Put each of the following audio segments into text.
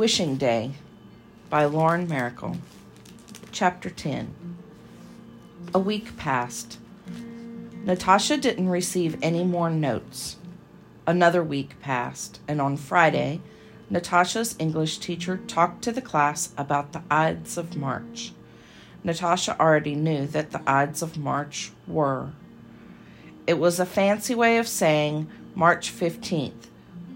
Wishing Day by Lauren Myracle. Chapter 10. A week passed. Natasha didn't receive any more notes. Another week passed, and on Friday, Natasha's English teacher talked to the class about the Ides of March. Natasha already knew that the Ides of March were. It was a fancy way of saying March 15th,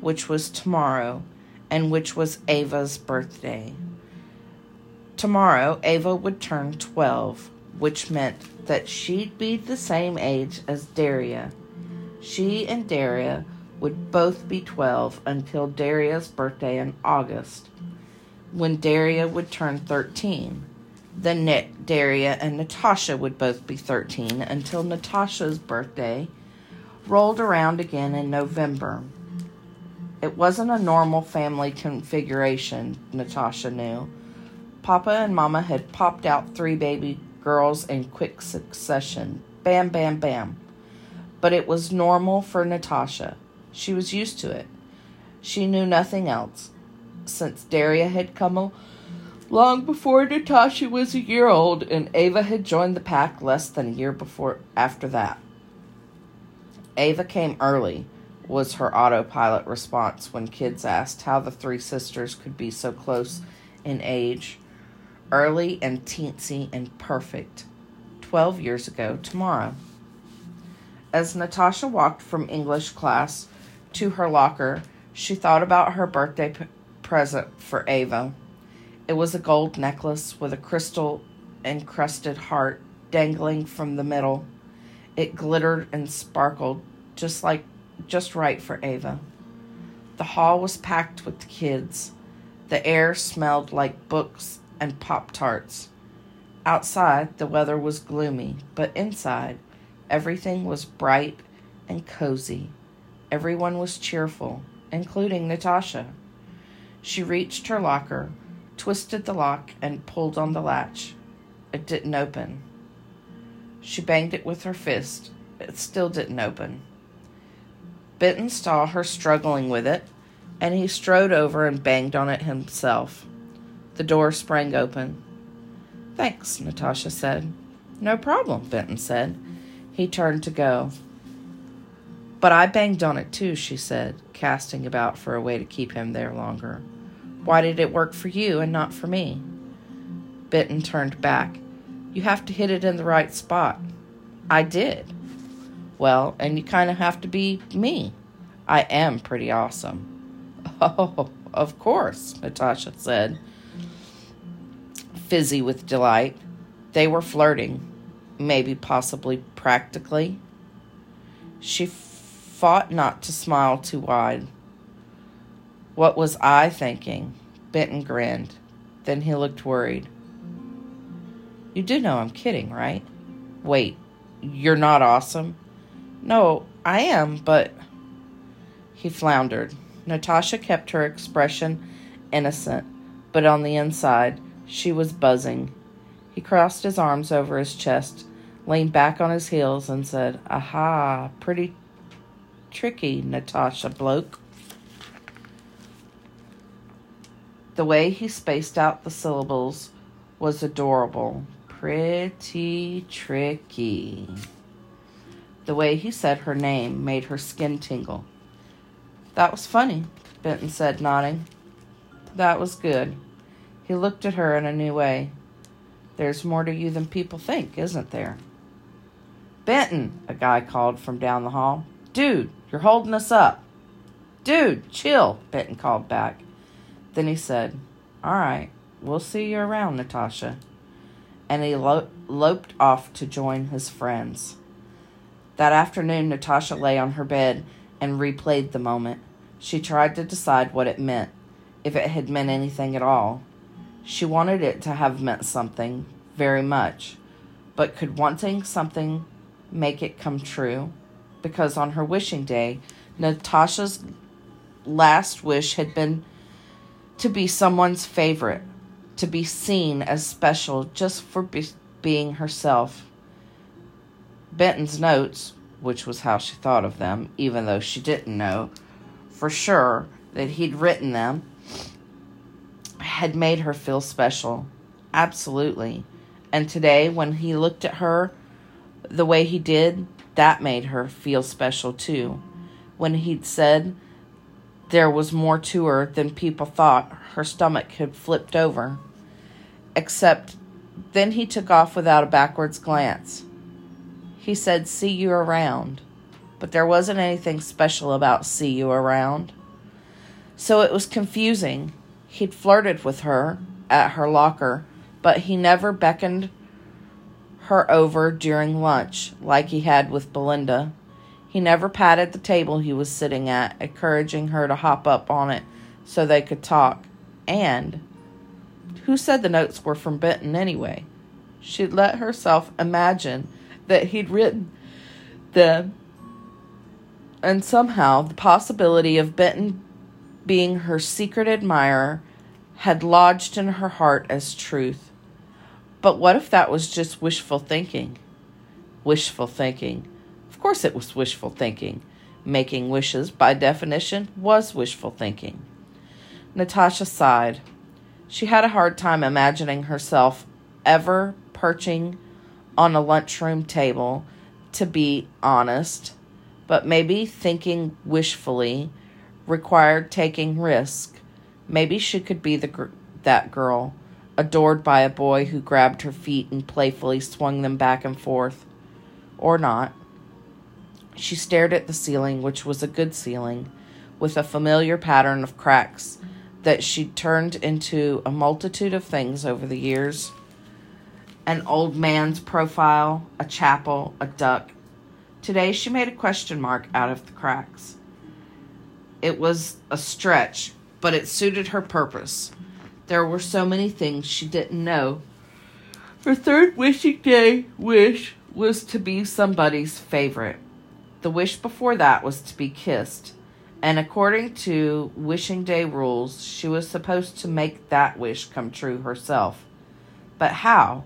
which was tomorrow, and which was Ava's birthday. Tomorrow, Ava would turn 12, which meant that she'd be the same age as Daria. She and Daria would both be 12 until Daria's birthday in August, when Daria would turn 13. Then Nick, Daria, and Natasha would both be 13 until Natasha's birthday rolled around again in November. It wasn't a normal family configuration, Natasha knew. Papa and Mama had popped out three baby girls in quick succession. Bam, bam, bam. But it was normal for Natasha. She was used to it. She knew nothing else. Since Daria had come long before Natasha was a year old, and Ava had joined the pack less than a year before after that. Ava came early, was her autopilot response when kids asked how the three sisters could be so close in age. Early and teensy and perfect. Twelve years ago tomorrow. As Natasha walked from English class to her locker, she thought about her birthday p- present for Ava. It was a gold necklace with a crystal encrusted heart dangling from the middle. It glittered and sparkled just like just right for Ava. The hall was packed with kids. The air smelled like books and Pop Tarts. Outside, the weather was gloomy, but inside, everything was bright and cozy. Everyone was cheerful, including Natasha. She reached her locker, twisted the lock, and pulled on the latch. It didn't open. She banged it with her fist. It still didn't open. Benton saw her struggling with it, and he strode over and banged on it himself. The door sprang open. Thanks, Natasha said. No problem, Benton said. He turned to go. But I banged on it too, she said, casting about for a way to keep him there longer. Why did it work for you and not for me? Benton turned back. You have to hit it in the right spot. I did. Well, and you kind of have to be me. I am pretty awesome. Oh, of course, Natasha said, fizzy with delight. They were flirting, maybe possibly practically. She fought not to smile too wide. What was I thinking? Benton grinned. Then he looked worried. You do know I'm kidding, right? Wait, you're not awesome? No, I am, but. He floundered. Natasha kept her expression innocent, but on the inside, she was buzzing. He crossed his arms over his chest, leaned back on his heels, and said, Aha, pretty tricky, Natasha Blok. The way he spaced out the syllables was adorable. Pretty tricky. The way he said her name made her skin tingle. That was funny, Benton said, nodding. That was good. He looked at her in a new way. There's more to you than people think, isn't there? Benton, a guy called from down the hall. Dude, you're holding us up. Dude, chill, Benton called back. Then he said, All right, we'll see you around, Natasha. And he lo- loped off to join his friends. That afternoon, Natasha lay on her bed and replayed the moment. She tried to decide what it meant, if it had meant anything at all. She wanted it to have meant something, very much. But could wanting something make it come true? Because on her wishing day, Natasha's last wish had been to be someone's favorite, to be seen as special just for be- being herself. Benton's notes, which was how she thought of them, even though she didn't know for sure that he'd written them, had made her feel special. Absolutely. And today, when he looked at her the way he did, that made her feel special too. When he'd said there was more to her than people thought, her stomach had flipped over. Except then he took off without a backwards glance. He said, See you around. But there wasn't anything special about see you around. So it was confusing. He'd flirted with her at her locker, but he never beckoned her over during lunch like he had with Belinda. He never patted the table he was sitting at, encouraging her to hop up on it so they could talk. And who said the notes were from Benton anyway? She'd let herself imagine that he'd written them, and somehow the possibility of Benton being her secret admirer had lodged in her heart as truth. But what if that was just wishful thinking? Wishful thinking. Of course, it was wishful thinking. Making wishes, by definition, was wishful thinking. Natasha sighed. She had a hard time imagining herself ever perching on a lunchroom table, to be honest, but maybe thinking wishfully required taking risk. Maybe she could be the gr- that girl adored by a boy who grabbed her feet and playfully swung them back and forth. Or not. She stared at the ceiling, which was a good ceiling, with a familiar pattern of cracks that she'd turned into a multitude of things over the years an old man's profile, a chapel, a duck. Today she made a question mark out of the cracks. It was a stretch, but it suited her purpose. There were so many things she didn't know. Her third wishing day wish was to be somebody's favorite. The wish before that was to be kissed. And according to wishing day rules, she was supposed to make that wish come true herself. But how?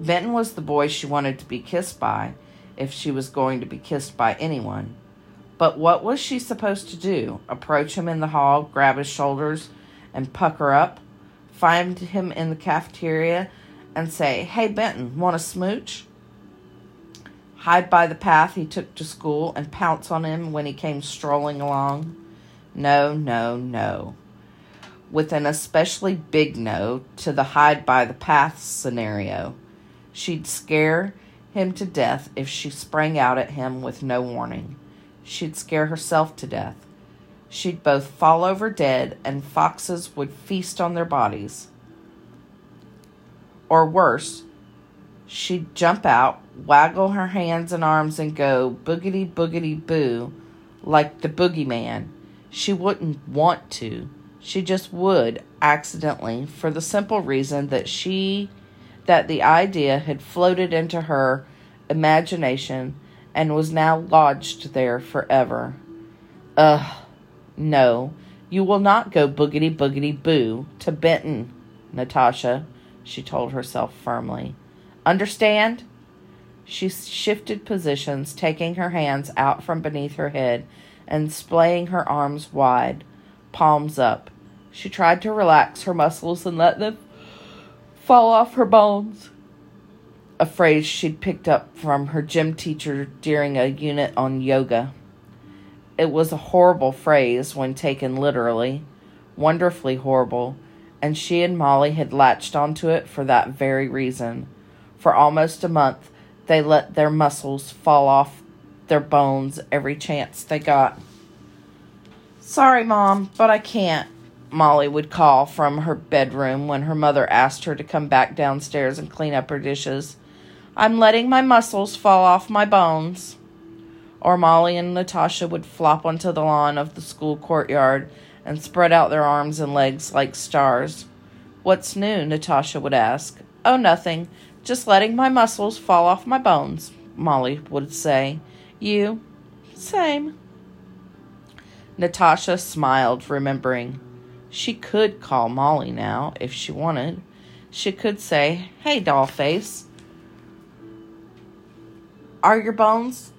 Benton was the boy she wanted to be kissed by, if she was going to be kissed by anyone. But what was she supposed to do? Approach him in the hall, grab his shoulders, and pucker up? find him in the cafeteria and say, Hey, Benton, want a smooch? Hide by the path he took to school and pounce on him when he came strolling along? No, no, no. With an especially big no to the hide by the path scenario. She'd scare him to death if she sprang out at him with no warning. She'd scare herself to death she'd both fall over dead and foxes would feast on their bodies. Or worse, she'd jump out, waggle her hands and arms, and go boogity boogity boo like the boogeyman. She wouldn't want to. She just would accidentally for the simple reason that she that the idea had floated into her imagination and was now lodged there forever. Ugh. No, you will not go boogity boogity boo to Benton, Natasha, she told herself firmly. Understand? She shifted positions, taking her hands out from beneath her head and splaying her arms wide, palms up. She tried to relax her muscles and let them fall off her bones. A phrase she'd picked up from her gym teacher during a unit on yoga. It was a horrible phrase when taken literally, wonderfully horrible, and she and Molly had latched onto it for that very reason. For almost a month, they let their muscles fall off their bones every chance they got. Sorry, Mom, but I can't, Molly would call from her bedroom when her mother asked her to come back downstairs and clean up her dishes. I'm letting my muscles fall off my bones or Molly and Natasha would flop onto the lawn of the school courtyard and spread out their arms and legs like stars. What's new? Natasha would ask. Oh, nothing. Just letting my muscles fall off my bones, Molly would say. You? Same. Natasha smiled, remembering. She could call Molly now if she wanted. She could say, Hey, dollface. Are your bones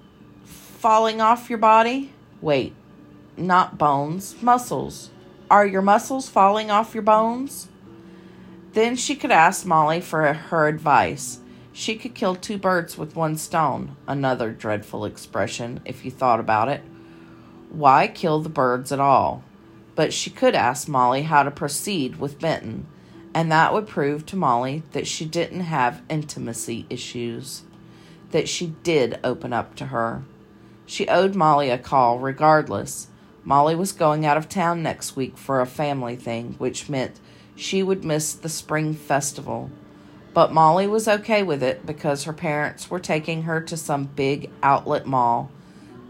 falling off your body? Wait, not bones, muscles. Are your muscles falling off your bones? Then she could ask Molly for her advice. She could kill two birds with one stone, another dreadful expression if you thought about it. Why kill the birds at all? But she could ask Molly how to proceed with Benton, and that would prove to Molly that she didn't have intimacy issues, that she did open up to her. She owed Molly a call regardless. Molly was going out of town next week for a family thing, which meant she would miss the spring festival. But Molly was okay with it because her parents were taking her to some big outlet mall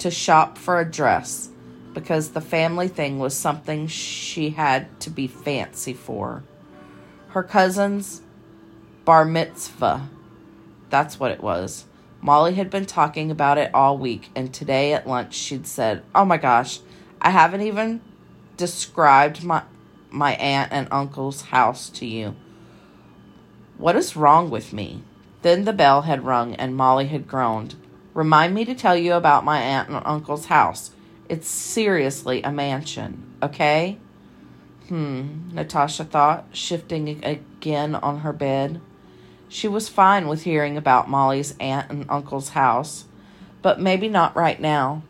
to shop for a dress because the family thing was something she had to be fancy for. Her cousin's bar mitzvah. That's what it was. Molly had been talking about it all week, and today at lunch she'd said, Oh my gosh, I haven't even described my my aunt and uncle's house to you. What is wrong with me? Then the bell had rung and Molly had groaned. Remind me to tell you about my aunt and uncle's house. It's seriously a mansion, okay? Hmm, Natasha thought, shifting again on her bed. She was fine with hearing about Molly's aunt and uncle's house, but maybe not right now.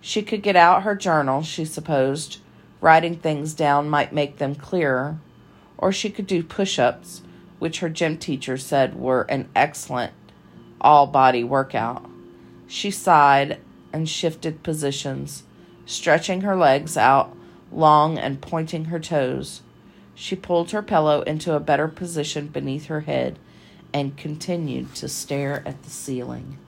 She could get out her journal, she supposed. Writing things down might make them clearer. Or she could do push ups which her gym teacher said were an excellent all body workout. She sighed and shifted positions, stretching her legs out long and pointing her toes. She pulled her pillow into a better position beneath her head and continued to stare at the ceiling.